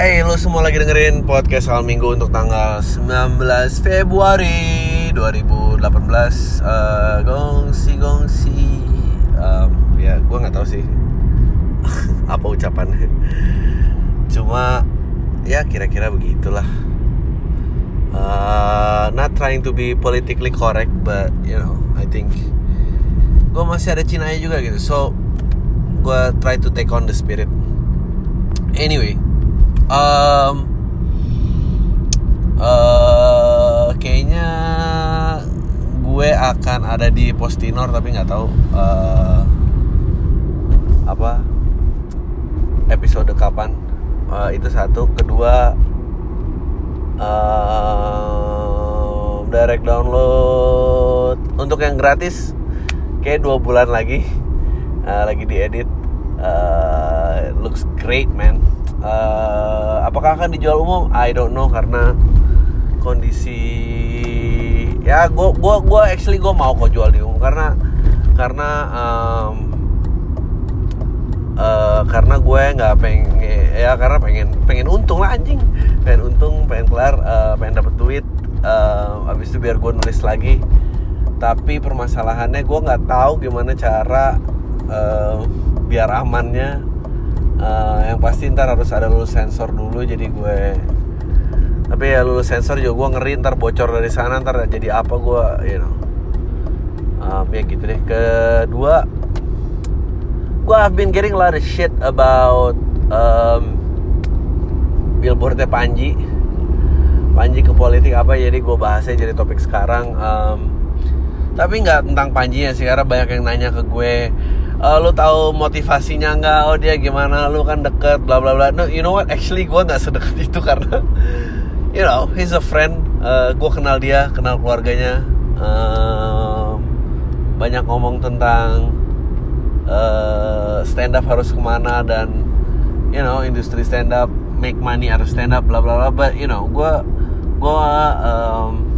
Hey lo semua lagi dengerin podcast awal minggu untuk tanggal 19 Februari 2018 uh, Gongsi gongsi. Um, Ya gue gak tahu sih Apa ucapannya. Cuma ya kira-kira begitulah. Uh, Not trying to be politically correct But you know I think Gue masih ada Cina juga gitu. So gue try to take on the spirit. Anyway um, uh, kayaknya gue akan ada di Postinor tapi nggak tahu uh, apa episode kapan. Uh, itu satu. Kedua uh, direct download. Untuk yang gratis kayak dua bulan lagi. Uh, lagi diedit. Uh, looks great man uh, apakah akan dijual umum? I don't know karena kondisi ya gue gua gua actually gue mau kok jual di umum karena karena um, uh, karena gue nggak pengen ya karena pengen pengen untung lah anjing. Pengen untung pengen kelar uh, pengen dapet duit uh, abis itu biar gue nulis lagi. Tapi permasalahannya gue nggak tahu gimana cara uh, biar amannya uh, yang pasti ntar harus ada lulus sensor dulu jadi gue tapi ya lulus sensor juga gue ngeri ntar bocor dari sana ntar jadi apa gue you know. Um, ya gitu deh. Kedua gue have been getting a lot of shit about um, billboardnya Panji. Panji ke politik apa jadi gue bahasnya jadi topik sekarang um, tapi nggak tentang Panji ya sih karena banyak yang nanya ke gue uh, lu tahu motivasinya nggak? Oh dia gimana? Lu kan deket bla bla bla. No you know what? Actually gue nggak sedekat itu karena you know he's a friend. Uh, gue kenal dia kenal keluarganya. Uh, banyak ngomong tentang uh, stand up harus ke mana dan you know industri stand up make money harus stand up bla bla bla. But you know gue gue um,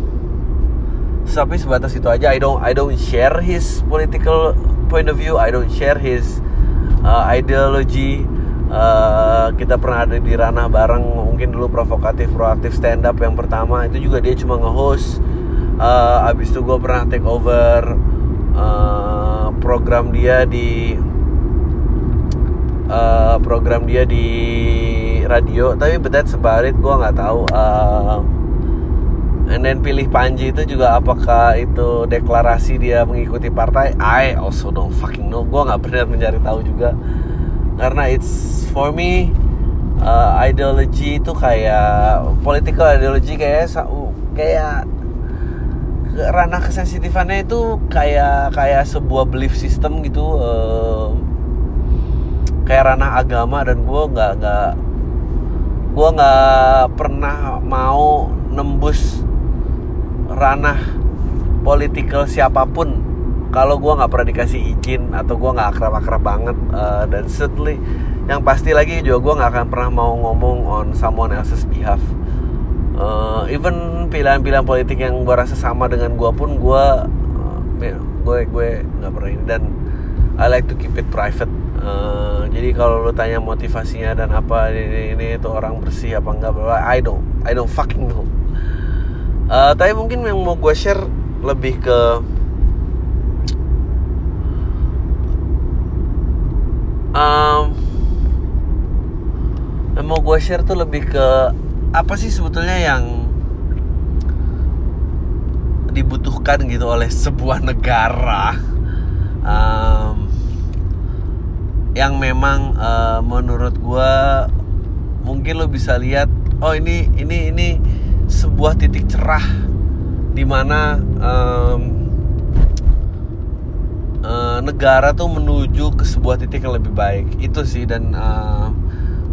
tapi sebatas itu aja. I don't I don't share his political point of view. I don't share his uh, ideology. Uh, kita pernah ada di ranah bareng mungkin dulu provokatif proaktif stand up yang pertama. Itu juga dia cuma nge-host. Uh, abis itu gue pernah take over uh, program dia di uh, program dia di radio. Tapi but that's about it. Gue nggak tahu uh, then pilih Panji itu juga apakah itu deklarasi dia mengikuti partai? I also don't fucking know. Gue nggak benar mencari tahu juga. Karena it's for me uh, ideology itu kayak political ideology kayak kayak ranah kesensitifannya itu kayak kayak sebuah belief system gitu uh, kayak ranah agama dan gue nggak nggak gue nggak pernah mau nembus ranah politikal siapa pun kalau gue nggak pernah dikasih izin atau gue nggak akrab-akrab banget uh, dan certainly yang pasti lagi juga gue nggak akan pernah mau ngomong on someone else's behalf. Uh, even pilihan-pilihan politik yang gue rasa sama dengan gue pun gue uh, gue gue nggak pernah ini dan I like to keep it private. Uh, jadi kalau lo tanya motivasinya dan apa ini ini itu orang bersih apa enggak I don't I don't fucking know uh, tapi mungkin yang mau gue share lebih ke um, yang mau gue share tuh lebih ke apa sih sebetulnya yang dibutuhkan gitu oleh sebuah negara? Um, yang memang uh, menurut gue mungkin lo bisa lihat oh ini ini ini sebuah titik cerah di mana um, uh, negara tuh menuju ke sebuah titik yang lebih baik. Itu sih dan uh,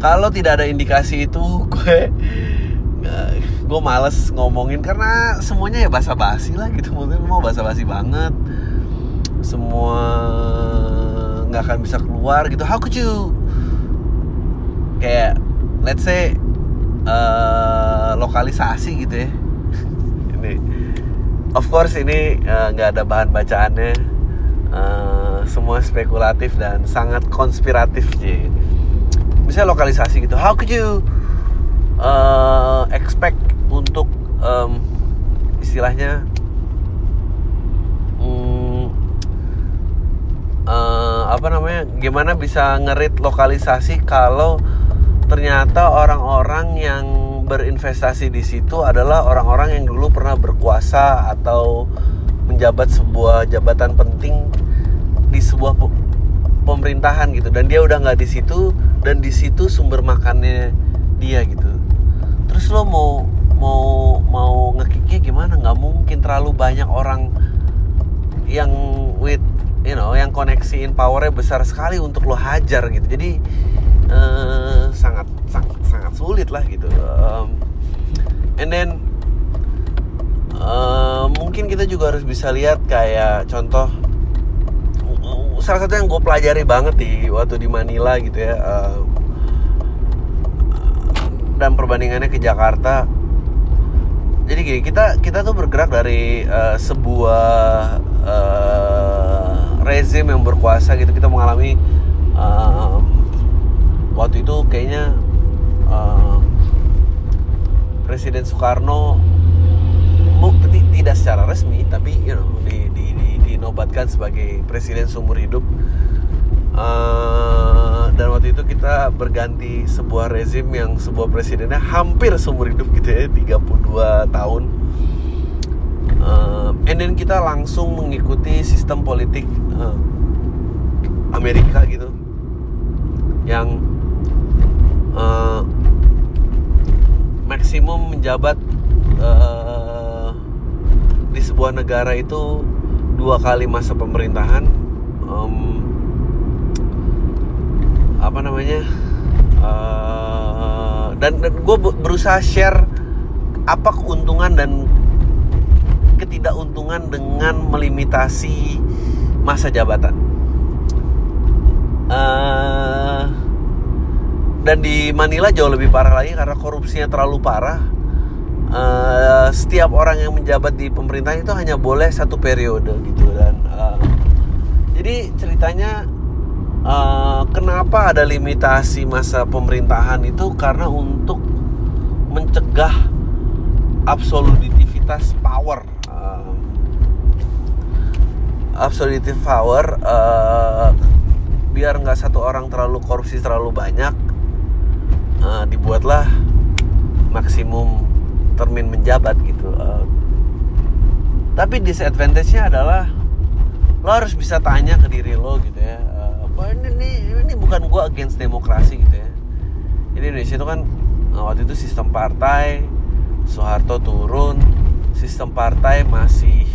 kalau tidak ada indikasi itu gue gue males ngomongin karena semuanya ya basa-basi lah gitu. Maksudnya mau basa-basi banget. Semua nggak akan bisa keluar gitu. How could you? Kayak let's say uh, lokalisasi gitu ya. Ini of course ini nggak uh, ada bahan bacaannya. Uh, semua spekulatif dan sangat konspiratif sih misalnya lokalisasi gitu. How could you uh, expect untuk um, istilahnya uh, apa namanya gimana bisa ngerit lokalisasi kalau ternyata orang-orang yang berinvestasi di situ adalah orang-orang yang dulu pernah berkuasa atau menjabat sebuah jabatan penting di sebuah pemerintahan gitu. Dan dia udah nggak di situ dan di situ sumber makannya dia gitu. Terus lo mau mau mau ngekiknya gimana? Nggak mungkin terlalu banyak orang yang with you know yang koneksi in powernya besar sekali untuk lo hajar gitu. Jadi uh, sangat sangat sulit lah gitu. Um, and then uh, mungkin kita juga harus bisa lihat kayak contoh salah satu yang gue pelajari banget di waktu di Manila gitu ya uh, dan perbandingannya ke Jakarta. Jadi gini kita kita tuh bergerak dari uh, sebuah uh, rezim yang berkuasa gitu. Kita mengalami uh, waktu itu kayaknya Presiden Soekarno tidak secara resmi tapi you know di, di, di, dinobatkan sebagai presiden seumur hidup. Uh, dan waktu itu kita berganti sebuah rezim yang sebuah presidennya hampir seumur hidup gitu ya 32 tahun. Uh, and then kita langsung mengikuti sistem politik uh, Amerika gitu. Yang maksimum menjabat uh, di sebuah negara itu dua kali masa pemerintahan um, apa namanya uh, dan, dan gue berusaha share apa keuntungan dan ketidakuntungan dengan melimitasi masa jabatan. Uh, dan di Manila jauh lebih parah lagi karena korupsinya terlalu parah. Uh, setiap orang yang menjabat di pemerintah itu hanya boleh satu periode gitu dan uh, jadi ceritanya uh, kenapa ada limitasi masa pemerintahan itu? Karena untuk mencegah absolutivitas power uh, absolutive power uh, biar nggak satu orang terlalu korupsi terlalu banyak uh, dibuatlah maksimum termin menjabat gitu uh, tapi disadvantage-nya adalah lo harus bisa tanya ke diri lo gitu ya uh, ini, ini ini bukan gue against demokrasi gitu ya. Jadi Indonesia itu kan waktu itu sistem partai Soeharto turun sistem partai masih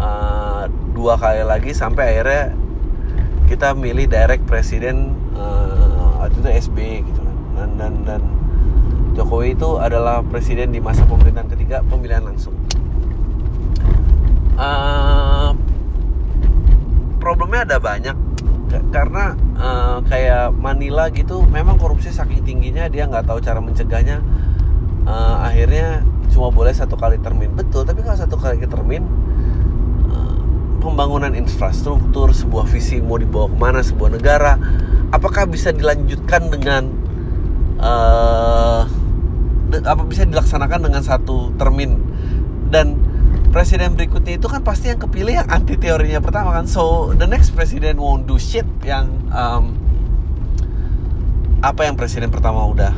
uh, dua kali lagi sampai akhirnya kita milih direct presiden uh, waktu itu SB gitu dan dan dan Jokowi itu adalah presiden di masa pemerintahan ketiga pemilihan langsung. Uh, problemnya ada banyak. Karena uh, kayak Manila gitu memang korupsi saking tingginya dia nggak tahu cara mencegahnya. Uh, akhirnya cuma boleh satu kali termin. Betul tapi kalau satu kali termin pembangunan infrastruktur sebuah visi mau dibawa ke mana sebuah negara apakah bisa dilanjutkan dengan uh, apa bisa dilaksanakan dengan satu termin. Dan presiden berikutnya itu kan pasti yang kepilih yang anti teorinya pertama kan. So the next president won't do shit yang um, apa yang presiden pertama udah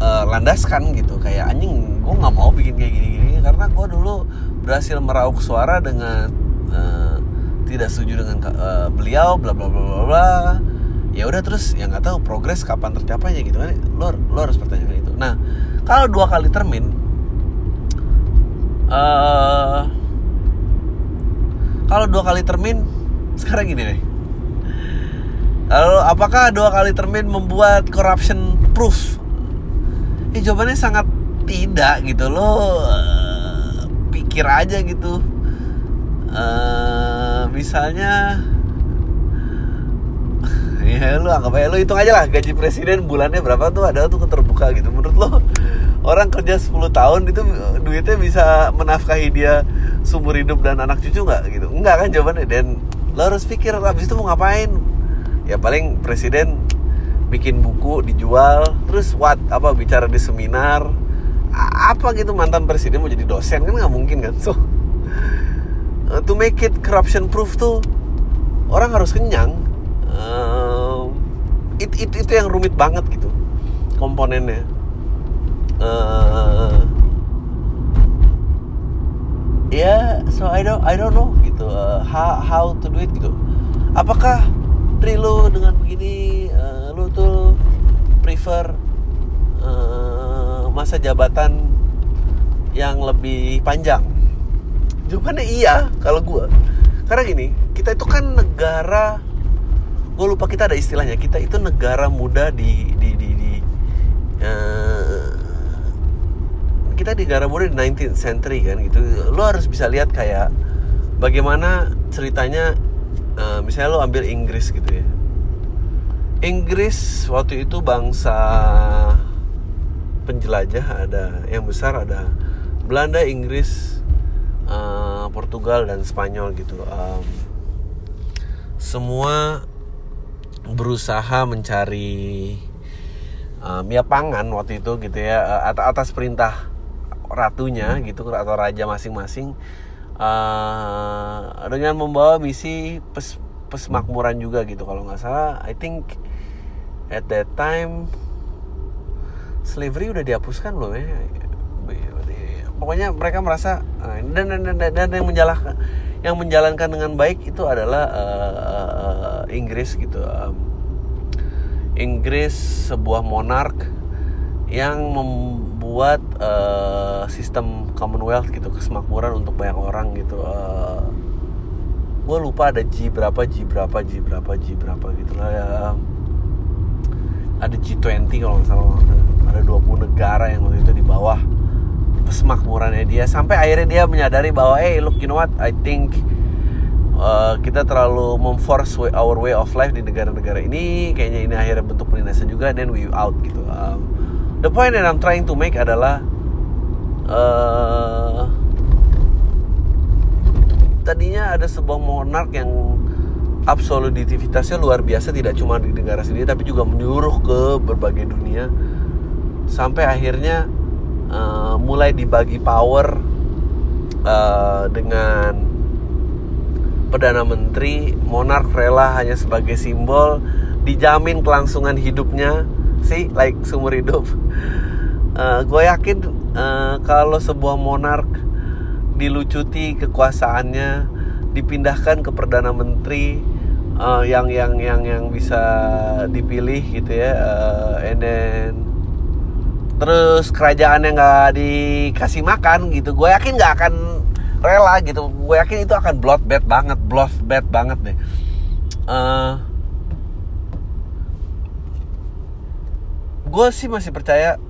uh, landaskan gitu. Kayak anjing gue nggak mau bikin kayak gini-gini. Karena gue dulu berhasil meraup suara dengan uh, tidak setuju dengan uh, beliau bla bla bla bla bla ya udah terus ya nggak tahu progres kapan tercapainya gitu kan. Lo lo harus pertanyaan itu. Nah kalau dua kali termin uh, kalau dua kali termin sekarang gini deh. Lalu apakah dua kali termin membuat corruption proof? Ya jawabannya sangat tidak gitu. Lo uh, pikir aja gitu. Uh, misalnya ya lu anggap aja lu hitung aja lah gaji presiden bulannya berapa tuh ada tuh terbuka gitu. Menurut lo orang kerja 10 tahun itu duitnya bisa menafkahi dia sumber hidup dan anak cucu nggak gitu? Nggak kan jawabannya? Dan lo harus pikir habis itu mau ngapain? Ya paling presiden bikin buku dijual terus what apa bicara di seminar apa gitu mantan presiden mau jadi dosen kan nggak mungkin kan? So to make it corruption proof tuh orang harus kenyang. Uh, it, it, itu yang rumit banget gitu komponennya. Uh, ya yeah, so I don't I don't know gitu uh, how how to do it gitu. Apakah Tri lu dengan begini uh, lu tuh prefer uh, masa jabatan yang lebih panjang? Jawabannya iya kalau gue karena gini kita itu kan negara gue lupa kita ada istilahnya. Kita itu negara muda di di di, di uh, kita di negara muda di 19th century kan gitu. Lo harus bisa lihat kayak bagaimana ceritanya uh, misalnya lo ambil Inggris gitu ya. Inggris waktu itu bangsa penjelajah ada yang besar ada Belanda Inggris uh, Portugal dan Spanyol gitu. Um, semua berusaha mencari um, ya pangan waktu itu gitu ya atas perintah ratunya gitu atau raja masing-masing uh, dengan membawa misi pes pesmakmuran juga gitu. Kalau nggak salah I think at that time slavery udah dihapuskan loh ya? Pokoknya mereka merasa uh, dan, dan, dan, dan yang menjalankan yang menjalankan dengan baik itu adalah uh, uh, Inggris gitu um, Inggris sebuah monark yang membuat uh, sistem Commonwealth gitu kesemakmuran untuk banyak orang gitu uh, gue lupa ada G berapa G berapa G berapa G berapa gitu lah ya ada G20 kalau nggak salah ada 20 negara yang waktu itu di bawah kesemakmurannya dia sampai akhirnya dia menyadari bahwa eh hey, look you know what? I think uh, kita terlalu memforce our way of life di negara-negara ini. Kayaknya ini akhirnya bentuk penindasan juga dan we out gitu. Um, the point that I'm trying to make adalah uh, tadinya ada sebuah monark yang absolutivitasnya luar biasa tidak cuma di negara sendiri tapi juga menyeluruh ke berbagai dunia. Sampai akhirnya uh, mulai dibagi power uh, dengan perdana menteri monark rela hanya sebagai simbol dijamin kelangsungan hidupnya. Sih like seumur hidup. Uh, gue yakin uh, kalau sebuah monark dilucuti kekuasaannya dipindahkan ke perdana menteri uh, yang yang yang yang bisa dipilih gitu ya uh, and then terus kerajaan yang nggak dikasih makan gitu gue yakin nggak akan rela gitu. Gue yakin itu akan bloodbath banget bloodbath banget deh. Uh, gue sih masih percaya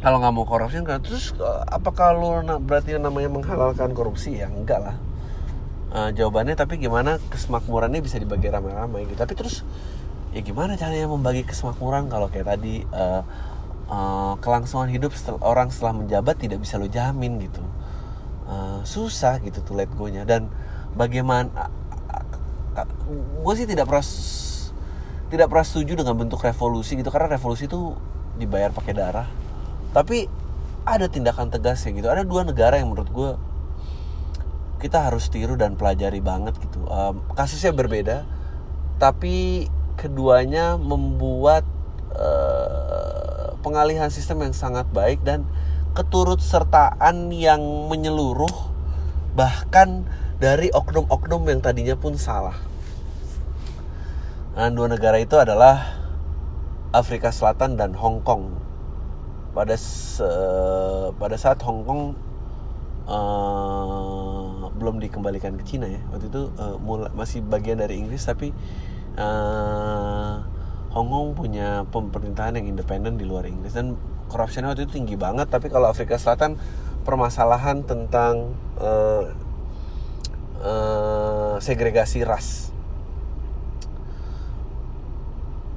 kalau nggak mau korupsi kan terus apakah lu berarti namanya menghalalkan korupsi? Ya enggak lah. Uh, jawabannya tapi gimana kesemakmurannya bisa dibagi ramai-ramai gitu. Tapi terus ya gimana caranya membagi kesemakmuran kalau kayak tadi uh, uh, kelangsungan hidup setelah, orang setelah menjabat tidak bisa lo jamin gitu uh, susah gitu tuh let go-nya. Dan bagaimana gue sih tidak pernah tidak pernah setuju dengan bentuk revolusi gitu. Karena revolusi itu dibayar pakai darah. Tapi ada tindakan tegas ya gitu. Ada dua negara yang menurut gue kita harus tiru dan pelajari banget gitu. Um, kasusnya berbeda tapi keduanya membuat uh, pengalihan sistem yang sangat baik dan keturut sertaan yang menyeluruh bahkan dari oknum-oknum yang tadinya pun salah. Nah dua negara itu adalah Afrika Selatan dan Hong Kong. Pada se, pada saat Hong Kong uh, belum dikembalikan ke Cina ya. Waktu itu uh, mula, masih bagian dari Inggris tapi uh, Hong Kong punya pemerintahan yang independen di luar Inggris. Dan korupsinya waktu itu tinggi banget tapi kalau Afrika Selatan permasalahan tentang uh, uh, segregasi ras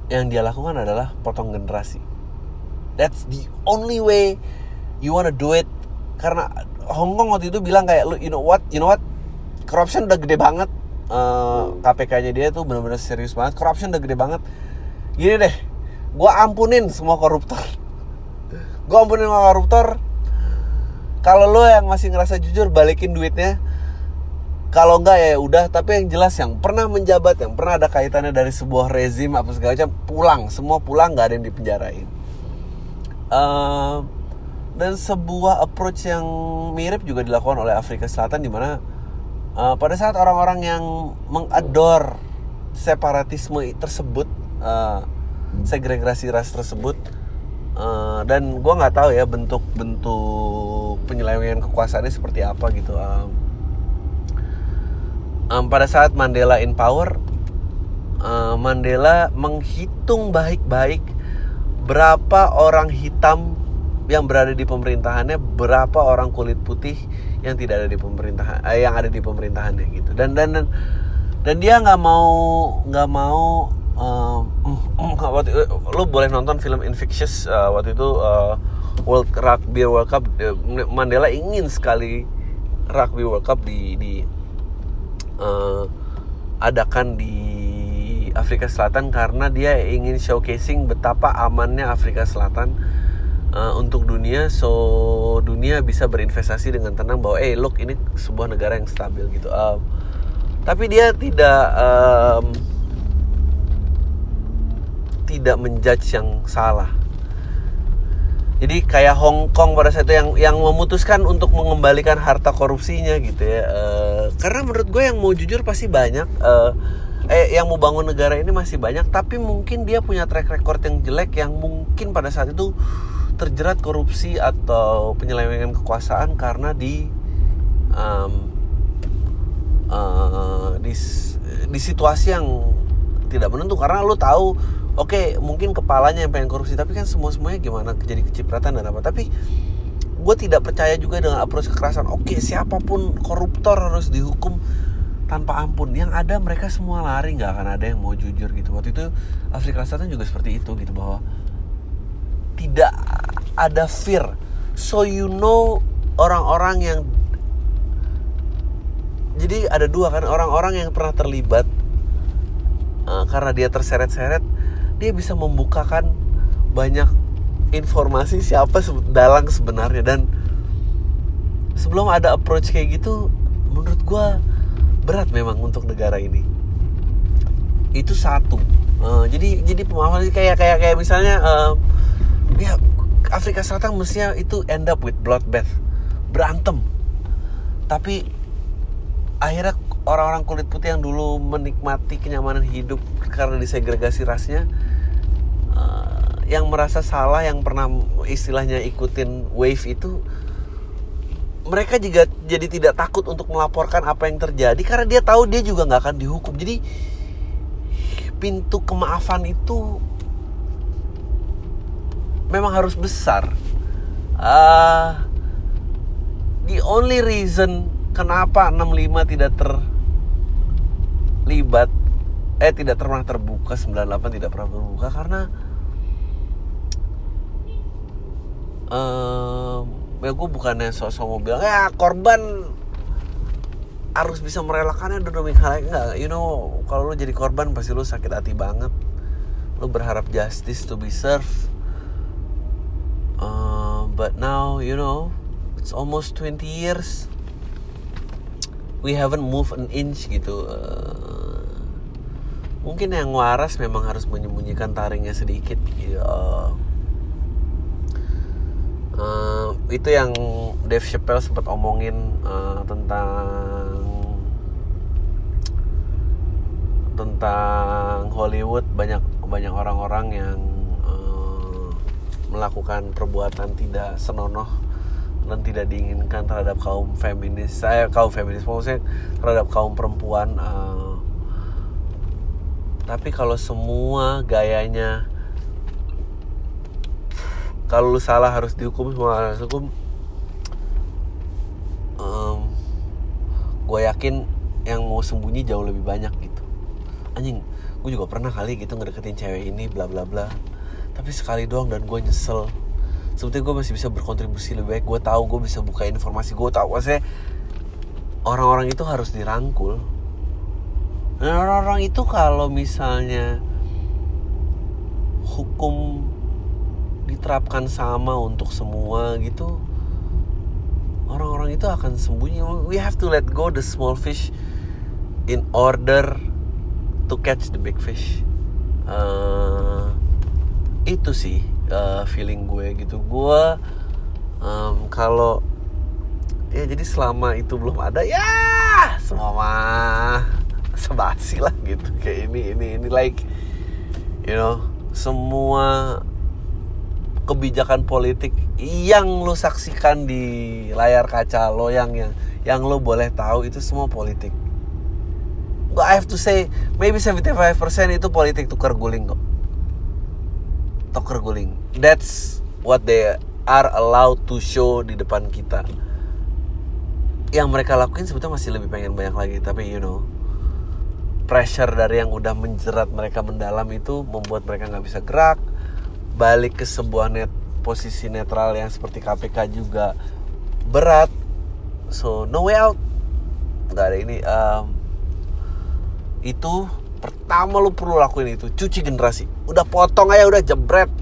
yang dia lakukan adalah potong generasi That's the only way you wanna do it. Karena Hong Kong waktu itu bilang kayak lu, you know what, you know what, corruption udah gede banget. Uh, KPK-nya dia tuh benar-benar serius banget. Corruption udah gede banget. Gini deh, gue ampunin semua koruptor gue ampunin semua koruptor. Kalau lo yang masih ngerasa jujur balikin duitnya. Kalau enggak ya udah. Tapi yang jelas yang pernah menjabat yang pernah ada kaitannya dari sebuah rezim apa segala macam pulang. Semua pulang nggak ada yang dipenjarain. Uh, dan sebuah approach yang mirip juga dilakukan oleh Afrika Selatan di mana uh, pada saat orang-orang yang mengador separatisme tersebut uh, segregasi ras tersebut uh, dan gue nggak tahu ya bentuk-bentuk penyelewengan kekuasaannya seperti apa gitu uh, um, pada saat Mandela in power uh, Mandela menghitung baik-baik berapa orang hitam yang berada di pemerintahannya berapa orang kulit putih yang tidak ada di pemerintahan eh, yang ada di pemerintahannya gitu. Dan dan dan, dan dia nggak mau nggak mau um, waktu lu boleh nonton film Infectious uh, waktu itu uh, World Rugby World Cup Mandela ingin sekali Rugby World Cup di di uh, adakan di Afrika Selatan karena dia ingin showcasing betapa amannya Afrika Selatan uh, untuk dunia. So dunia bisa berinvestasi dengan tenang bahwa eh look ini sebuah negara yang stabil gitu. Um, tapi dia tidak um, tidak menjudge yang salah. Jadi kayak Hong Kong pada saat itu yang yang memutuskan untuk mengembalikan harta korupsinya gitu ya uh, karena menurut gue yang mau jujur pasti banyak uh, eh yang mau bangun negara ini masih banyak tapi mungkin dia punya track record yang jelek yang mungkin pada saat itu terjerat korupsi atau penyelewengan kekuasaan karena di um, uh, di di situasi yang tidak menentu. Karena lo tahu oke okay, mungkin kepalanya yang pengen korupsi tapi kan semua semuanya gimana jadi kecipratan dan apa. Tapi gue tidak percaya juga dengan approach kekerasan. Oke okay, siapa pun koruptor harus dihukum tanpa ampun. Yang ada mereka semua lari nggak akan ada yang mau jujur gitu. Waktu itu Afrika Selatan juga seperti itu gitu bahwa tidak ada fear. So you know orang-orang yang jadi ada dua kan orang-orang yang pernah terlibat uh, karena dia terseret-seret dia bisa membukakan banyak informasi siapa dalang sebenarnya. Dan sebelum ada approach kayak gitu menurut gue berat memang untuk negara ini. Itu satu. Uh, jadi jadi pemahaman kayak kayak kayak misalnya uh, ya Afrika Selatan mestinya itu end up with bloodbath berantem. Tapi akhirnya orang-orang kulit putih yang dulu menikmati kenyamanan hidup karena disegregasi rasnya uh, yang merasa salah yang pernah istilahnya ikutin wave itu mereka juga jadi tidak takut untuk melaporkan apa yang terjadi karena dia tahu dia juga nggak akan dihukum jadi pintu kemaafan itu memang harus besar. Uh, the only reason kenapa 65 tidak terlibat eh tidak pernah terbuka 98 tidak pernah terbuka karena uh, ya gue bukannya sosok mau bilang ya korban harus bisa merelakannya demi hal enggak you know kalau lo jadi korban pasti lo sakit hati banget. Lo berharap justice to be served. But now you know it's almost 20 years. We haven't moved an inch gitu uh, mungkin yang waras memang harus menyembunyikan taringnya sedikit gitu. uh, itu yang Dave Chappelle sempat omongin uh, tentang tentang Hollywood. Banyak banyak orang-orang yang melakukan perbuatan tidak senonoh dan tidak diinginkan terhadap kaum feminis saya kaum feminis maksudnya terhadap kaum perempuan uh, tapi kalau semua gayanya kalau lu salah harus dihukum semua harus hukum um, gue yakin yang mau sembunyi jauh lebih banyak gitu. Anjing gue juga pernah kali gitu ngedeketin cewek ini bla bla bla. Tapi sekali doang dan gue nyesel. Sebetulnya gue masih bisa berkontribusi lebih baik. Gue tahu gue bisa buka informasi gue tahu. Maksudnya orang-orang itu harus dirangkul. Orang-orang itu kalau misalnya hukum diterapkan sama untuk semua gitu orang-orang itu akan sembunyi. We have to let go the small fish in order to catch the big fish. Uh, itu sih uh, feeling gue gitu. Gue um, kalau ya jadi selama itu belum ada ya semua mah sebasi lah gitu. Kayak ini ini ini like you know semua kebijakan politik yang lo saksikan di layar kaca lo yang yang yang lo boleh tahu itu semua politik. I have to say maybe 75% itu politik tukar guling kok. Tukar guling. That's what they are allowed to show di depan kita. Yang mereka lakuin sebetulnya masih lebih pengen banyak lagi tapi you know pressure dari yang udah menjerat mereka mendalam itu membuat mereka nggak bisa gerak balik ke sebuah net posisi netral yang seperti KPK juga berat. So no way out. Nggak ada ini um, itu pertama lu perlu lakuin itu cuci generasi. Udah potong aja udah jebret.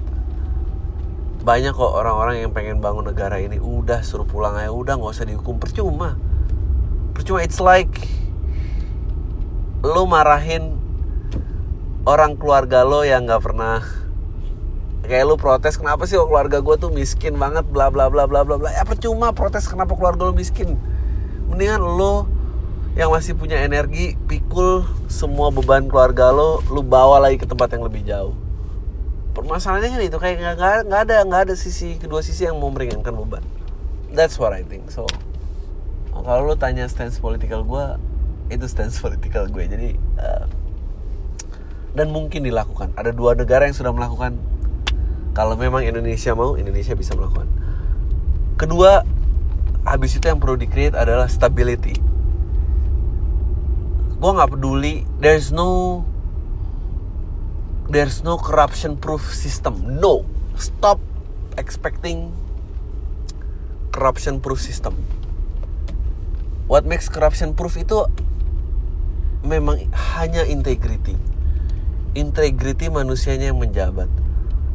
Banyak kok orang-orang yang pengen bangun negara ini udah suruh pulang aja udah nggak usah dihukum. Percuma. Percuma it's like lu marahin orang keluarga lo yang nggak pernah kayak lu protes kenapa sih keluarga gue tuh miskin banget bla bla bla bla bla bla. Ya percuma protes kenapa keluarga lu miskin. Mendingan lo yang masih punya energi pikul semua beban keluarga lo lu bawa lagi ke tempat yang lebih jauh. Permasalahannya kan itu kayak nggak nggak ada nggak ada sisi kedua sisi yang mau meringankan beban. That's what I think so. Kalau lo tanya stance political gue itu stance political gue. Jadi uh, dan mungkin dilakukan. Ada dua negara yang sudah melakukan kalau memang Indonesia mau Indonesia bisa melakukan. Kedua habis itu yang perlu di create adalah stability. Gue nggak peduli there's no there's no corruption proof system. No. Stop expecting corruption proof system. What makes corruption proof itu memang hanya integrity. Integrity manusianya yang menjabat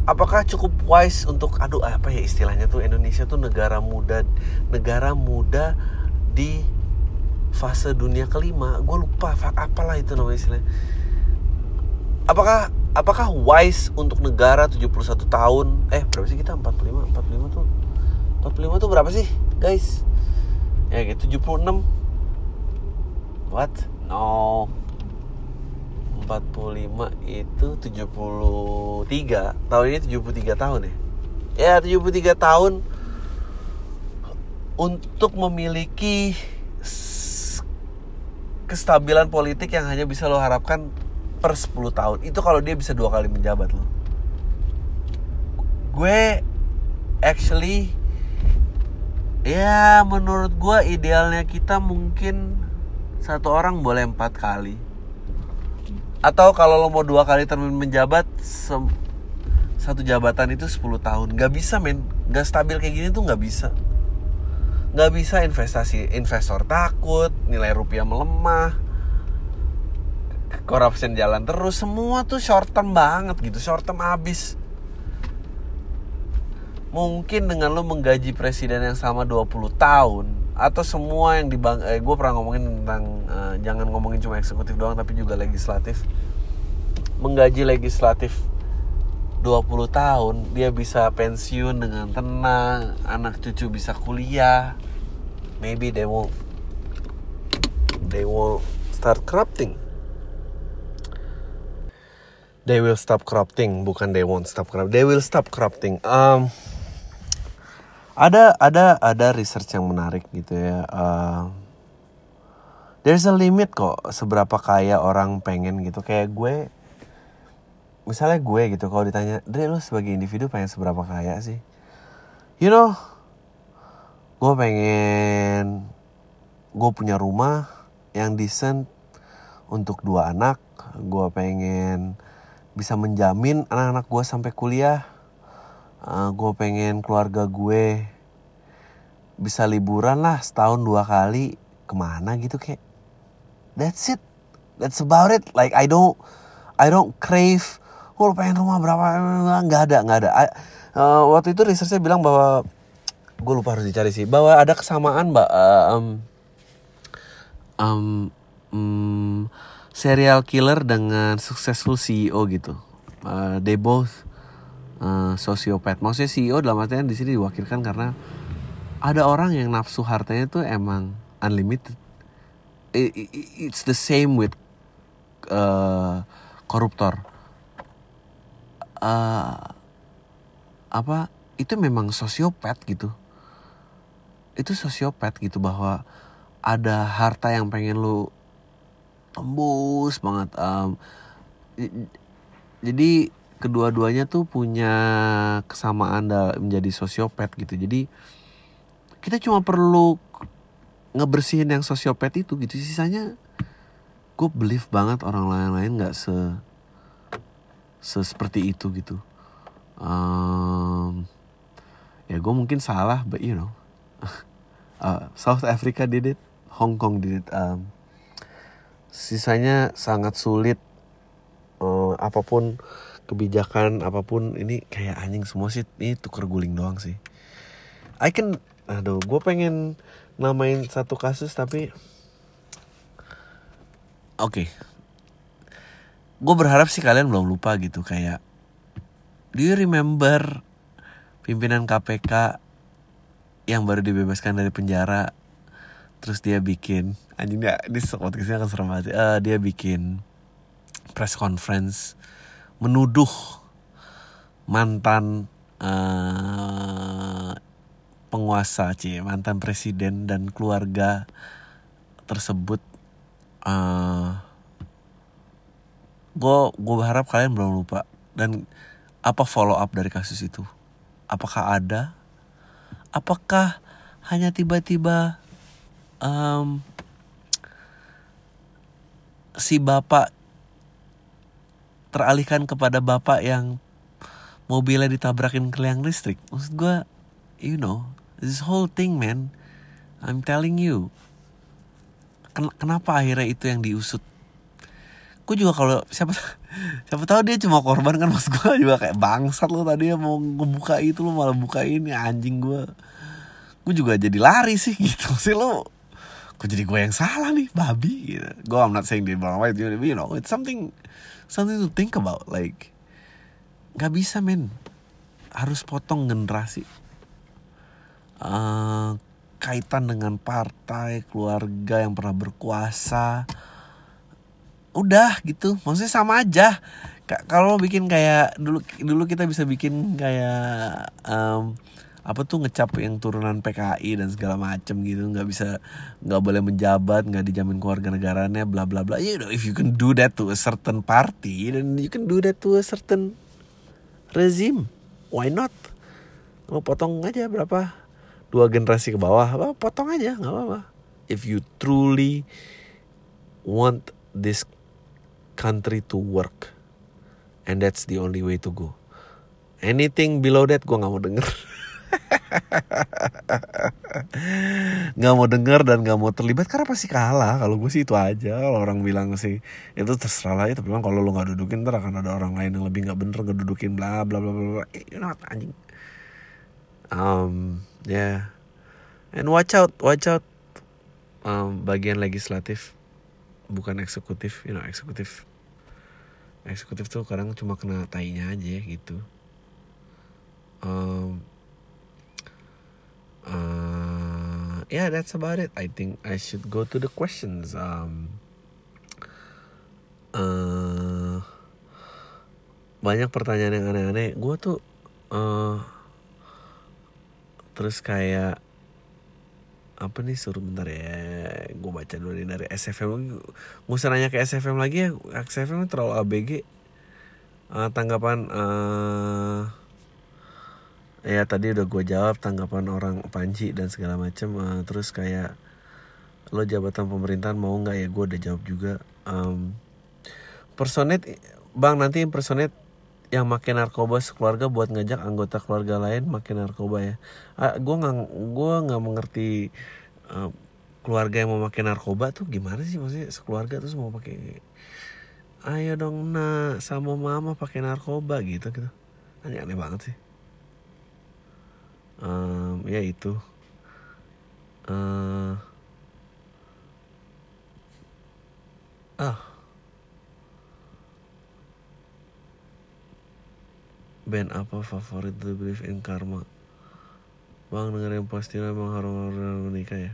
apakah cukup wise untuk aduh apa ya istilahnya tuh Indonesia tuh negara muda negara muda di fase dunia kelima? Gue lupa apalah itu namanya istilahnya. Apakah apakah wise untuk negara 71 tahun? Eh berapa sih kita? 45 45 tuh 45 tuh berapa sih guys? Ya gitu 76 what? No 45 itu 73 tahun ini 73 tahun ya? Ya 73 tahun untuk memiliki kestabilan politik yang hanya bisa lo harapkan per 10 tahun. Itu kalau dia bisa dua kali menjabat lo. Gue actually ya menurut gue idealnya kita mungkin satu orang boleh empat kali atau kalau lo mau dua kali termin menjabat satu jabatan itu 10 tahun. Nggak bisa men. Nggak stabil kayak gini tuh nggak bisa. Nggak bisa investasi. Investor takut nilai rupiah melemah corruption jalan terus. Semua tuh short term banget gitu. Short term habis mungkin dengan lo menggaji presiden yang sama 20 tahun atau semua yang di bang eh, gue pernah ngomongin tentang uh, jangan ngomongin cuma eksekutif doang tapi juga legislatif. Menggaji legislatif 20 tahun dia bisa pensiun dengan tenang anak cucu bisa kuliah. Maybe they will they will start corrupting. They will stop corrupting bukan they won't stop corrupting they will stop corrupting. Um, ada ada ada research yang menarik gitu ya uh, there's a limit kok seberapa kaya orang pengen gitu. Kayak gue misalnya gue gitu kalau ditanya Dre lu sebagai individu pengen seberapa kaya sih? You know gue pengen gue punya rumah yang decent untuk dua anak gue pengen bisa menjamin anak-anak gue sampai kuliah uh, eh, gue pengen keluarga gue bisa liburan lah setahun dua kali. Ke mana gitu kayak that's it. That's about it. Like I don't I don't crave oh lu pengen rumah berapa? Nggak ada nggak ada. Uh, waktu itu researchnya bilang bahwa gue lupa harus dicari sih bahwa ada kesamaan mbak. Uh, um, um, um, serial killer dengan successful CEO gitu. Uh, they both uh, sociopath. Maksudnya CEO dalam artian di sini diwakilkan karena ada orang yang nafsu hartanya tuh emang unlimited. It, it, it's the same with uh, koruptor. Uh, apa itu memang sosiopat gitu. Itu sosiopat gitu bahwa ada harta yang pengen lu tembus banget um, jadi kedua-duanya tuh punya kesamaan menjadi sosiopat gitu. Jadi kita cuma perlu ngebersihin yang sosiopat itu gitu. Sisanya gue believe banget orang lain-lain nggak se, se seperti itu gitu. Um, ya gue mungkin salah but you know. Uh, South Africa did it Hong Kong did it. Um, sisanya sangat sulit uh, apa pun kebijakan apa pun ini kayak anjing semua sih. Ini tuker guling doang sih. I can aduh gue pengen namain satu kasus tapi oke. Okay. gue berharap sih kalian belum lupa gitu kayak do you remember pimpinan KPK yang baru dibebaskan dari penjara terus dia bikin anjing dia ini podcastnya akan serem banget uh, dia bikin press conference menuduh mantan uh, penguasa cie mantan presiden dan keluarga tersebut uh, gue gue berharap kalian belum lupa. Dan apa follow up dari kasus itu? Apakah ada? Apakah hanya tiba-tiba um, si bapak teralihkan kepada bapak yang mobilnya ditabrakin ke liang listrik. Maksud gue you know this whole thing man I'm telling you. Ken kenapa akhirnya itu yang diusut? Gue juga kalau siapa siapa tahu dia cuma korban kan mas gue juga kayak bangsat lo tadi ya mau ngebuka itu lo malah buka ini anjing gue gue juga jadi lari sih gitu sih lo kok jadi gue yang salah nih babi gitu. gue I'm not saying dia bang white you know it's something something to think about like nggak bisa men. Harus potong generasi. Uh, kaitan dengan partai keluarga yang pernah berkuasa. Udah gitu. Maksudnya sama aja. Kalau bikin kayak dulu dulu kita bisa bikin kayak um, apa tuh ngecap yang turunan PKI dan segala macem gitu nggak bisa nggak boleh menjabat nggak dijamin keluarga negaranya bla bla bla. You know if you can do that to a certain party then you can do that to a certain regime. Why not? Mau potong aja berapa? Dua generasi ke bawah. Apa potong aja nggak apa-apa. If you truly want this country to work and that's the only way to go. Anything below that gue nggak mau denger nggak mau denger dan nggak mau terlibat karena pasti kalah. Kalau gue sih itu aja. Kalau orang bilang sih itu terserah lah ya. Tapi memang kalau lo nggak dudukin ntar akan ada orang lain yang lebih nggak bener ngedudukin bla bla bla bla eh, you know what, anjing. Um yeah and watch out watch out. Um, bagian legislatif bukan eksekutif. You know eksekutif. Eksekutif tuh kadang cuma kena tainya aja gitu. Um, uh, yeah that's about it. I think I should go to the questions. Um, uh, banyak pertanyaan yang aneh-aneh. Gue tuh uh, terus kayak apa nih? Suruh bentar ya. Gue baca dulu nih dari SFM gue usah nanya ke SFM lagi ya. SFM terlalu ABG uh, tanggapan uh, ya tadi udah gue jawab tanggapan orang Panji dan segala macem uh, terus kayak lo jabatan pemerintahan mau nggak? Ya gue udah jawab juga. Um, personet bang nanti personet yang makin narkoba sekeluarga buat ngajak anggota keluarga lain makin narkoba ya. Uh, gue nggak gue nggak mengerti uh, keluarga yang mau makin narkoba tuh gimana sih? Maksudnya sekeluarga terus mau pakai ayo dong nak sama mama pakai narkoba gitu gitu. Aneh aneh banget sih um, ya itu. Uh, ah. Band apa favorit The Believe in Karma? Bang dengerin pasti emang harus menikah ya?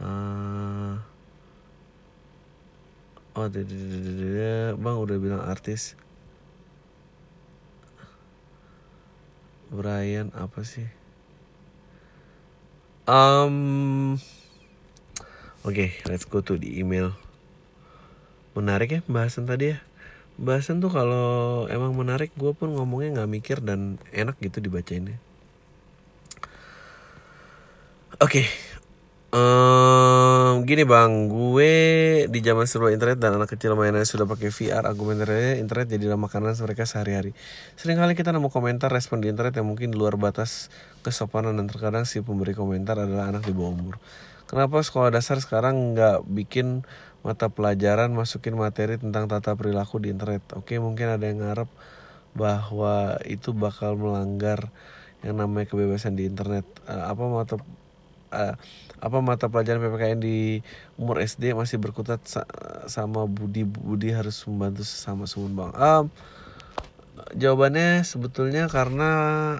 Uh, Oh Bang udah bilang artis Brian apa sih Um, Oke, okay, let's go to the email. Menarik ya pembahasan tadi ya. Pembahasan tuh kalau emang menarik, gue pun ngomongnya nggak mikir dan enak gitu dibacainnya. Oke, okay. Gini bang, gue di zaman serba internet dan anak kecil mainnya sudah pakai VR, argumenternya internet jadi makanan mereka sehari-hari. Seringkali kita nemu komentar respon di internet yang mungkin di luar batas kesopanan dan terkadang si pemberi komentar adalah anak di bawah umur. Kenapa sekolah dasar sekarang nggak bikin mata pelajaran masukin materi tentang tata perilaku di internet? Oke, mungkin ada yang ngarep bahwa itu bakal melanggar yang namanya kebebasan di internet. Uh, apa mata uh, apa mata pelajaran PPKN di umur SD masih berkutat sa sama Budi Budi harus membantu sesama sumbang. Um, jawabannya sebetulnya karena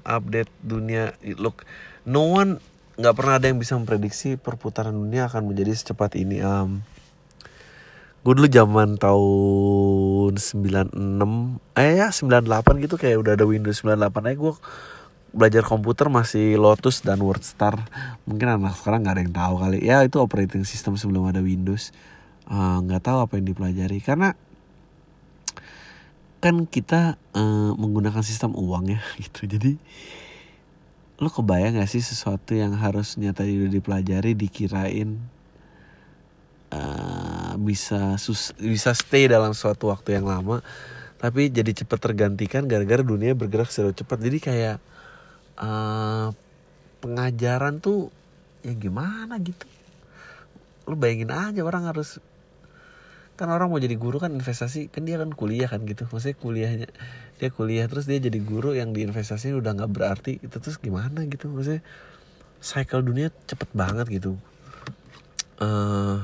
update dunia look no one nggak pernah ada yang bisa memprediksi perputaran dunia akan menjadi secepat ini um, gue dulu zaman tahun 96 eh ya 98 gitu kayak udah ada Windows 98 aja gue belajar komputer masih Lotus dan WordStar. Mungkin anak sekarang nggak ada yang tahu kali. Ya itu operating system sebelum ada Windows. Eh, nggak uh, tahu apa yang dipelajari. Karena kan kita uh, menggunakan sistem uang ya gitu. Jadi lo kebayang gak sih sesuatu yang harusnya tadi udah dipelajari dikirain uh, bisa sus bisa stay dalam suatu waktu yang lama tapi jadi cepat tergantikan gara-gara dunia bergerak secara cepat. Jadi kayak uh, pengajaran tuh ya gimana gitu? Lu bayangin aja orang harus kan orang mau jadi guru kan investasi kan dia kan kuliah kan gitu. Maksudnya kuliahnya dia kuliah terus dia jadi guru yang diinvestasi udah nggak berarti itu terus gimana gitu? Maksudnya cycle dunia cepet banget gitu. Uh, eh,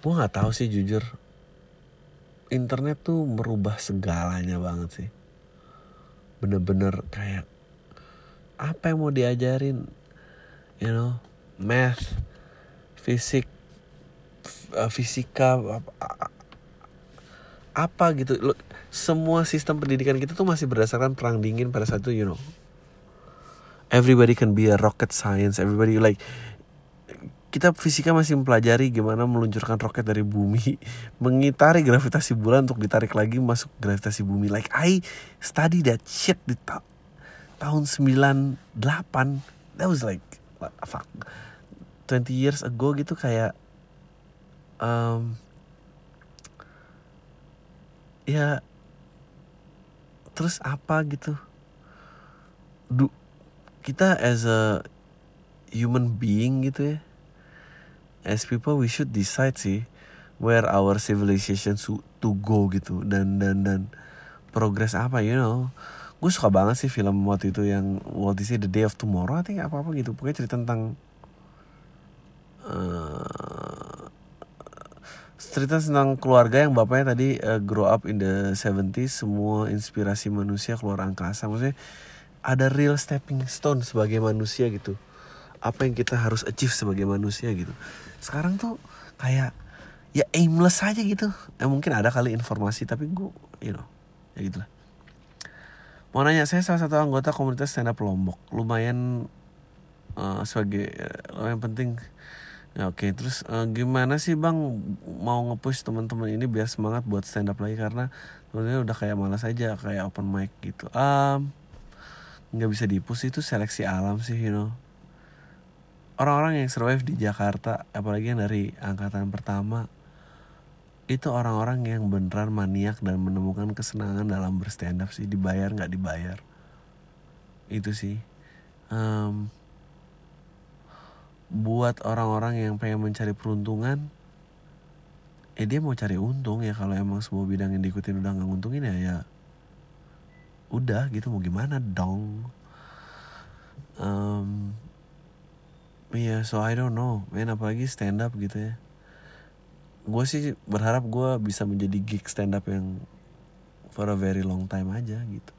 gue nggak tahu sih jujur. Internet tuh merubah segalanya banget sih. Bener-bener kayak apa yang mau diajarin? You know math fisik uh, fisika apa, gitu. Look, semua sistem pendidikan kita tuh masih berdasarkan perang dingin pada saat itu you know. Everybody can be a rocket science. Everybody like kita fisika masih mempelajari gimana meluncurkan roket dari bumi, mengitari gravitasi bulan untuk ditarik lagi masuk gravitasi bumi. Like I study that shit di tahun 98 that was like what, fuck 20 years ago gitu kayak um, ya terus apa gitu? Du kita as a human being gitu ya as people we should decide sih where our civilization to go gitu dan dan dan progress apa you know gue suka banget sih film waktu itu yang Walt Disney The Day of Tomorrow think apa apa gitu. Pokoknya cerita tentang uh, cerita tentang keluarga yang bapaknya tadi uh, grow up in the 70s semua inspirasi manusia keluar angkasa. Maksudnya ada real stepping stone sebagai manusia gitu. Apa yang kita harus achieve sebagai manusia gitu. Sekarang tuh kayak ya aimless aja gitu. Ya mungkin ada kali informasi tapi gue you know ya gitulah Mau nanya, saya salah satu anggota komunitas stand up Lombok. Lumayan uh, sebagai uh, yang penting. Ya, Oke, okay. terus uh, gimana sih bang mau ngepush teman-teman ini biar semangat buat stand up lagi karena sebenarnya udah kayak malas aja kayak open mic gitu. Um, nggak bisa dipush itu seleksi alam sih, you know. Orang-orang yang survive di Jakarta, apalagi yang dari angkatan pertama, itu orang-orang yang beneran maniak dan menemukan kesenangan dalam berstand up sih. Dibayar nggak dibayar. Itu sih. Um, buat orang-orang yang pengen mencari peruntungan ya dia mau cari untung ya. Kalau emang semua bidang yang diikutin udah nggak nguntungin ya ya udah gitu. Mau gimana dong? Um, iya yeah, so I don't know men apalagi stand up gitu ya gue sih berharap gue bisa menjadi gig stand up yang for a very long time aja gitu.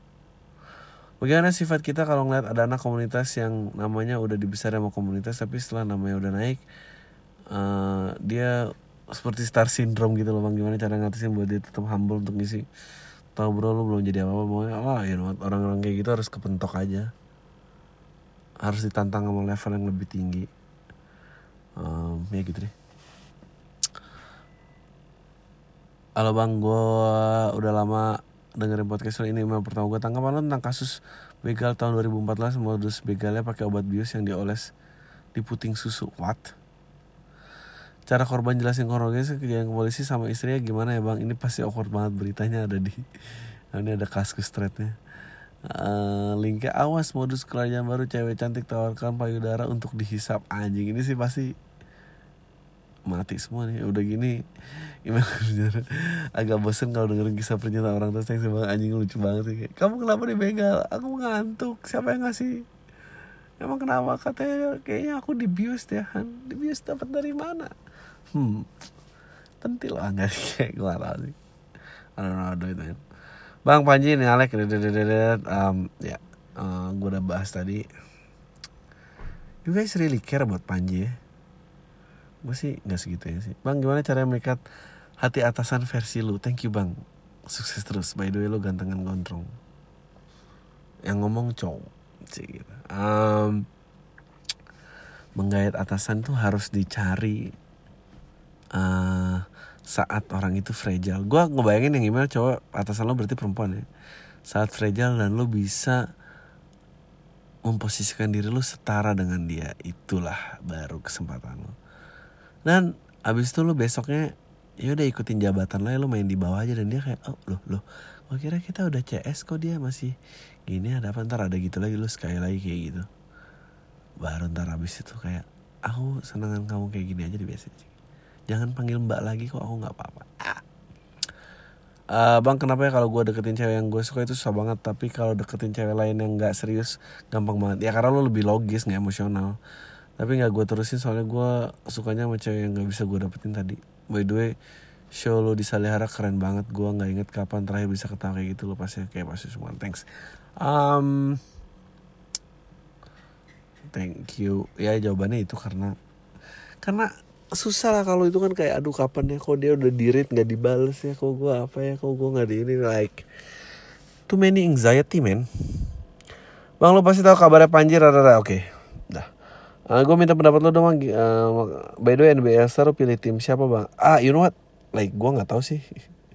Bagaimana sifat kita kalau ngeliat ada anak komunitas yang namanya udah dibesarin sama komunitas tapi setelah namanya udah naik uh, dia seperti star syndrome gitu loh bang. Gimana cara ngatasin buat dia tetap humble untuk ngisi tahu bro lu belum jadi apa-apa mau ah you know, orang-orang kayak gitu harus kepentok aja. Harus ditantang sama level yang lebih tinggi. Um, ya gitu deh halo bang gue udah lama dengerin podcast ini. Email pertama gue tanggapan lo tentang kasus begal tahun 2014 modus begalnya pakai obat bius yang dioles di puting susu. What? Cara korban jelasin kronologis kejadian polisi sama istrinya gimana ya bang? Ini pasti awkward banget beritanya ada di ini ada kaskus threadnya. Uh, linknya awas modus kerajaan baru cewek cantik tawarkan payudara untuk dihisap. Anjing ini sih pasti mati semua nih. Udah gini gimana agak bosen kalau dengerin kisah pernyataan orang terus yang bang anjing lucu banget sih. Kamu kenapa dibegal? Aku ngantuk. Siapa yang ngasih? Emang kenapa? Katanya kayaknya aku dibius ya Han dibius dapat dari mana? Hmm pentil. Lah nggak kayak gue tahu sih. I don't know do itu Bang Panji nih Alek. Um, ya uh, eh, gue udah bahas tadi. You guys really care about Panji ya gue sih nggak segitu ya sih. Bang gimana cara mengikat hati atasan versi lu? Thank you bang. Sukses terus. By the way lu gantengan gondrong. Yang ngomong cow sih gitu. um, menggait atasan tuh harus dicari uh, saat orang itu fragile. Gue ngebayangin yang email cowok atasan lo berarti perempuan ya. Saat fragile dan lo bisa memposisikan diri lo setara dengan dia. Itulah baru kesempatan lo dan abis itu lo besoknya ya udah ikutin jabatan lah lo main di bawah aja. Dan dia kayak oh loh loh gue kira kita udah CS kok dia masih gini ada apa? Ntar ada gitu lagi lo sekali lagi kayak gitu. Baru ntar abis itu kayak aku senangan kamu kayak gini aja di biasa aja jangan panggil mbak lagi kok aku nggak apa-apa. Ah. uh, bang kenapa ya kalau gue deketin cewek yang gue suka itu susah banget tapi kalau deketin cewek lain yang nggak serius gampang banget. Ya karena lo lebih logis nggak emosional tapi nggak gue terusin soalnya gue sukanya sama cewek yang nggak bisa gue dapetin tadi. By the way show lo di Salihara keren banget. Gue nggak inget kapan terakhir bisa ketawa kayak gitu lo pasti kayak pasti semua. Thanks. Um, thank you. Ya jawabannya itu karena karena susah lah kalau itu kan kayak aduh kapan ya kok dia udah dirit nggak dibales ya? Kok gue apa ya? Kok gue nggak di ini? Like too many anxiety man. Bang lo pasti tahu kabarnya Panji rada oke. okay. Uh, eh, gue minta pendapat lo dong, uh, by the way NBA Star pilih tim siapa bang? Ah, you know what? Like gue nggak tahu sih.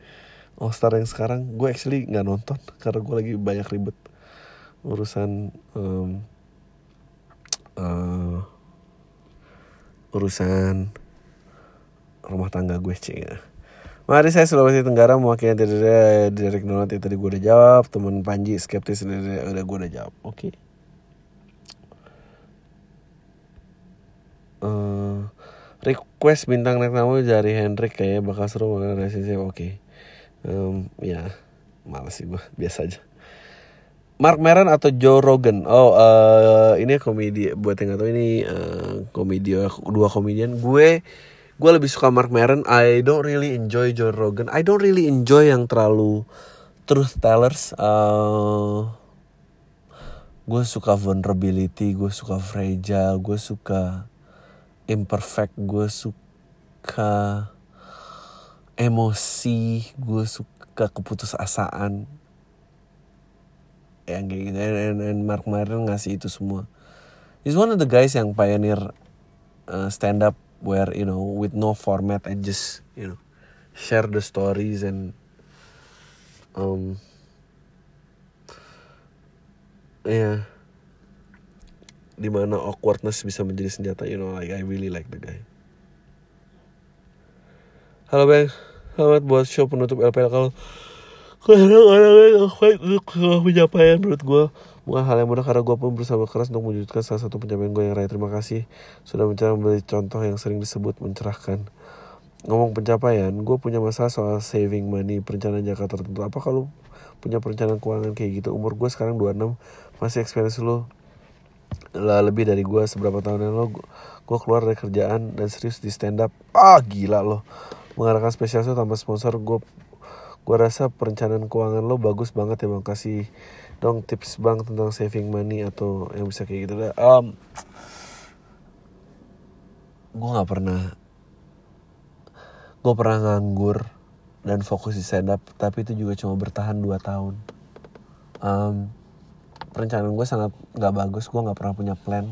All Star yang sekarang, gue actually nggak nonton karena gue lagi banyak ribet urusan um, uh, urusan rumah tangga gue cing ya. Mari saya Sulawesi Tenggara mewakili dari Derek Donat tadi gue udah jawab, teman Panji skeptis udah gue udah jawab. Oke. Okay. Uh, request bintang naik tamu dari Hendrik kayak bakal seru banget resisi oke. Okay. ya males sih gue biasa aja. Mark Maron atau Joe Rogan? Oh uh, ini komedi buat yang gak tahu ini uh, komedi dua komedian. Gue gue lebih suka Mark Maron. I don't really enjoy Joe Rogan. I don't really enjoy yang terlalu truth tellers. Uh, gue suka vulnerability gue suka fragile gue suka imperfect gue suka emosi gue suka keputusasaan. Yang kayak gitu and, and Mark Maron ngasih itu semua. He's one of the guys yang pioneer uh, stand up where you know with no format and just you know share the stories and um yeah di mana awkwardness bisa menjadi senjata you know like I really like the guy. Halo bang. Selamat buat show penutup LPL kalau kadang orang untuk pencapaian menurut gue bukan hal yang mudah karena gue pun berusaha keras untuk mewujudkan salah satu pencapaian gue yang raya terima kasih sudah mencoba memberi contoh yang sering disebut mencerahkan. Ngomong pencapaian gue punya masalah soal saving money perencanaan jangka tertentu. Apa kalau punya perencanaan keuangan kayak gitu? Umur gue sekarang 26 masih experience lo lebih dari gue seberapa tahun yang lo gue keluar dari kerjaan dan serius di stand up ah gila lo mengadakan spesial show tanpa sponsor gue gue rasa perencanaan keuangan lo bagus banget ya bang kasih dong tips bang tentang saving money atau yang bisa kayak gitu. Deh um, gue nggak pernah gue pernah nganggur dan fokus di stand up tapi itu juga cuma bertahan 2 tahun. Um, perencanaan gue sangat nggak bagus gue nggak pernah punya plan.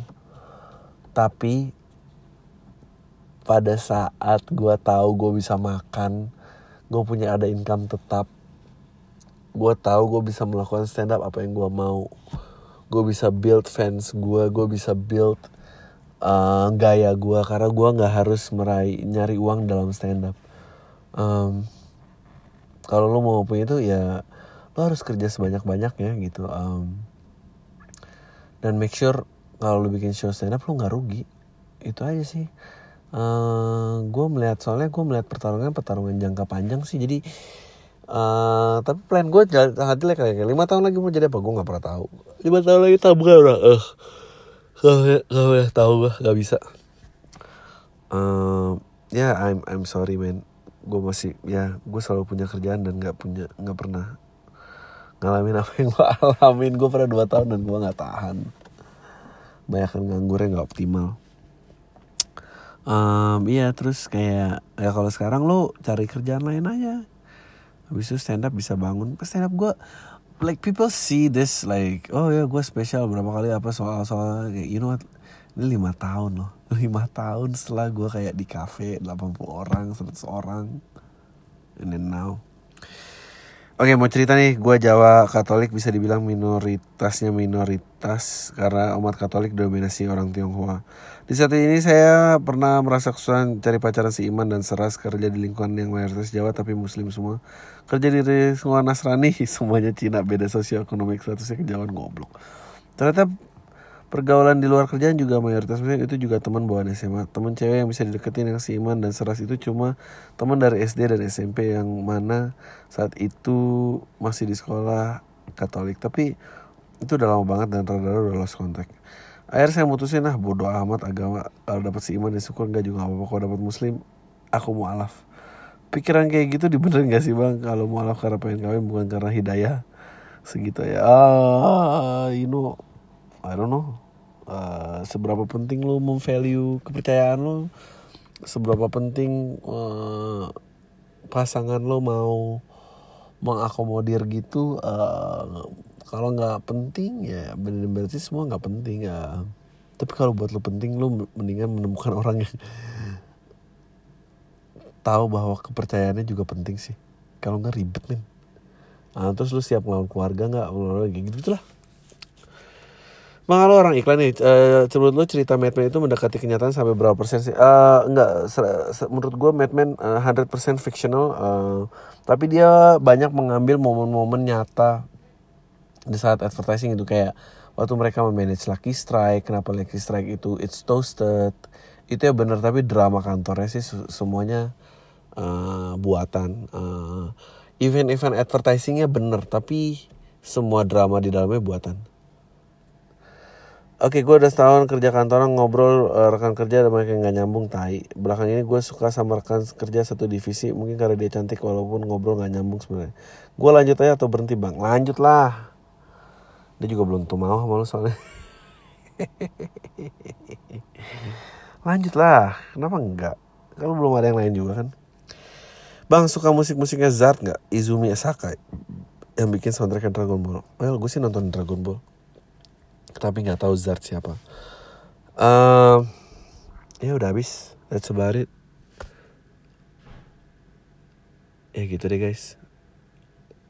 Tapi pada saat gue tahu gue bisa makan gue punya ada income tetap gue tahu gue bisa melakukan stand up apa yang gue mau. Gue bisa build fans gue gue bisa build uh, gaya gue karena gue nggak harus meraih nyari uang dalam stand up um, kalau lo mau punya itu ya lo harus kerja sebanyak banyaknya gitu. Um, dan make sure kalau lo bikin show stand up lo nggak rugi. Itu aja sih. Uh, gue melihat soalnya gue melihat pertarungan pertarungan jangka panjang sih. Jadi uh, tapi plan gue sangat jelek kayak lima tahun lagi mau jadi apa? Gue nggak pernah tahu. Lima tahun lagi tabungan udah eh gak, gak tahu gue gak bisa. Uh, ya yeah, I'm I'm sorry man. Gue masih ya gue selalu punya kerjaan dan nggak punya nggak pernah ngalamin apa yang gue alamin. Gue pernah dua tahun dan gue nggak tahan. Banyak nganggurnya nggak optimal. Um, iya terus kayak ya kalau sekarang lo cari kerjaan lain aja. Habis itu stand up bisa bangun. Stand up gue like people see this like oh ya gue spesial berapa kali apa soal soal kayak you know what? Ini lima tahun loh. Lima tahun setelah gue kayak di cafe 80 orang 100 orang. And then now Oke mau cerita nih, gue Jawa Katolik bisa dibilang minoritasnya minoritas karena umat Katolik dominasi orang Tionghoa. Di saat ini saya pernah merasa kesulitan cari pacaran si iman dan seras kerja di lingkungan yang mayoritas Jawa tapi Muslim semua. Kerja di semua Nasrani, semuanya Cina, beda sosioekonomik statusnya kejauhan goblok. Ternyata pergaulan di luar kerjaan juga mayoritas. Itu juga teman bawaan SMA teman cewek yang bisa dideketin yang si Iman dan Seras itu cuma teman dari SD dan SMP yang mana saat itu masih di sekolah Katolik. Tapi itu udah lama banget dan rada-rada udah lost contact. Akhirnya saya mutusin lah bodoh amat agama. Kalau dapat si Iman dan syukur. Nggak juga apa-apa kalau dapat Muslim aku mau alaf pikiran kayak gitu dibenerin gak sih bang? Kalau mau alaf karena pengen kawin bukan karena hidayah. Segitu ya. Ah you know I don't know. Uh, seberapa penting lo memvalue kepercayaan lo seberapa penting uh, pasangan lo mau mengakomodir gitu? Uh, kalau nggak penting ya benar berarti semua nggak penting ya. Tapi kalau buat lo penting lo mendingan menemukan orang yang tahu bahwa kepercayaannya juga penting sih. Kalau nggak ribet men. Nah, terus lo siap ngelawan keluarga nggak? Kayak gitu lah Bang, orang iklan nih. Uh, menurut lo cerita Madman itu mendekati kenyataan sampai berapa persen sih? Uh, enggak, menurut gue Madman uh, 100% fictional. Uh, tapi dia banyak mengambil momen-momen nyata di saat advertising itu kayak waktu mereka memanage Lucky Strike, kenapa Lucky Strike itu it's toasted. Itu ya bener tapi drama kantornya sih semuanya uh, buatan. Uh, event-event advertisingnya bener tapi semua drama di dalamnya buatan. Oke, gue udah setahun kerja kantoran ngobrol uh, rekan kerja ada banyak yang gak nyambung tai. Belakang ini gue suka sama rekan kerja satu divisi, mungkin karena dia cantik walaupun ngobrol gak nyambung sebenarnya. Gue lanjut aja atau berhenti bang? Lanjut lah. Dia juga belum tuh mau sama lu soalnya. lanjut lah, kenapa enggak? Kalau belum ada yang lain juga kan. Bang suka musik-musiknya Zart nggak? Izumi Sakai yang bikin soundtrack Dragon Ball. Well, gue sih nonton Dragon Ball tapi nggak tahu Zart siapa. Uh, ya udah habis. That's about it. Ya gitu deh guys.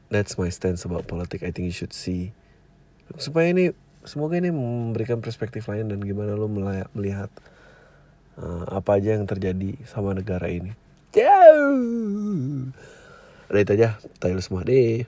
That's my stance about politics. I think you should see. Supaya ini semoga ini memberikan perspektif lain dan gimana lo melihat uh, apa aja yang terjadi sama negara ini. Udah itu aja, tayo semua deh.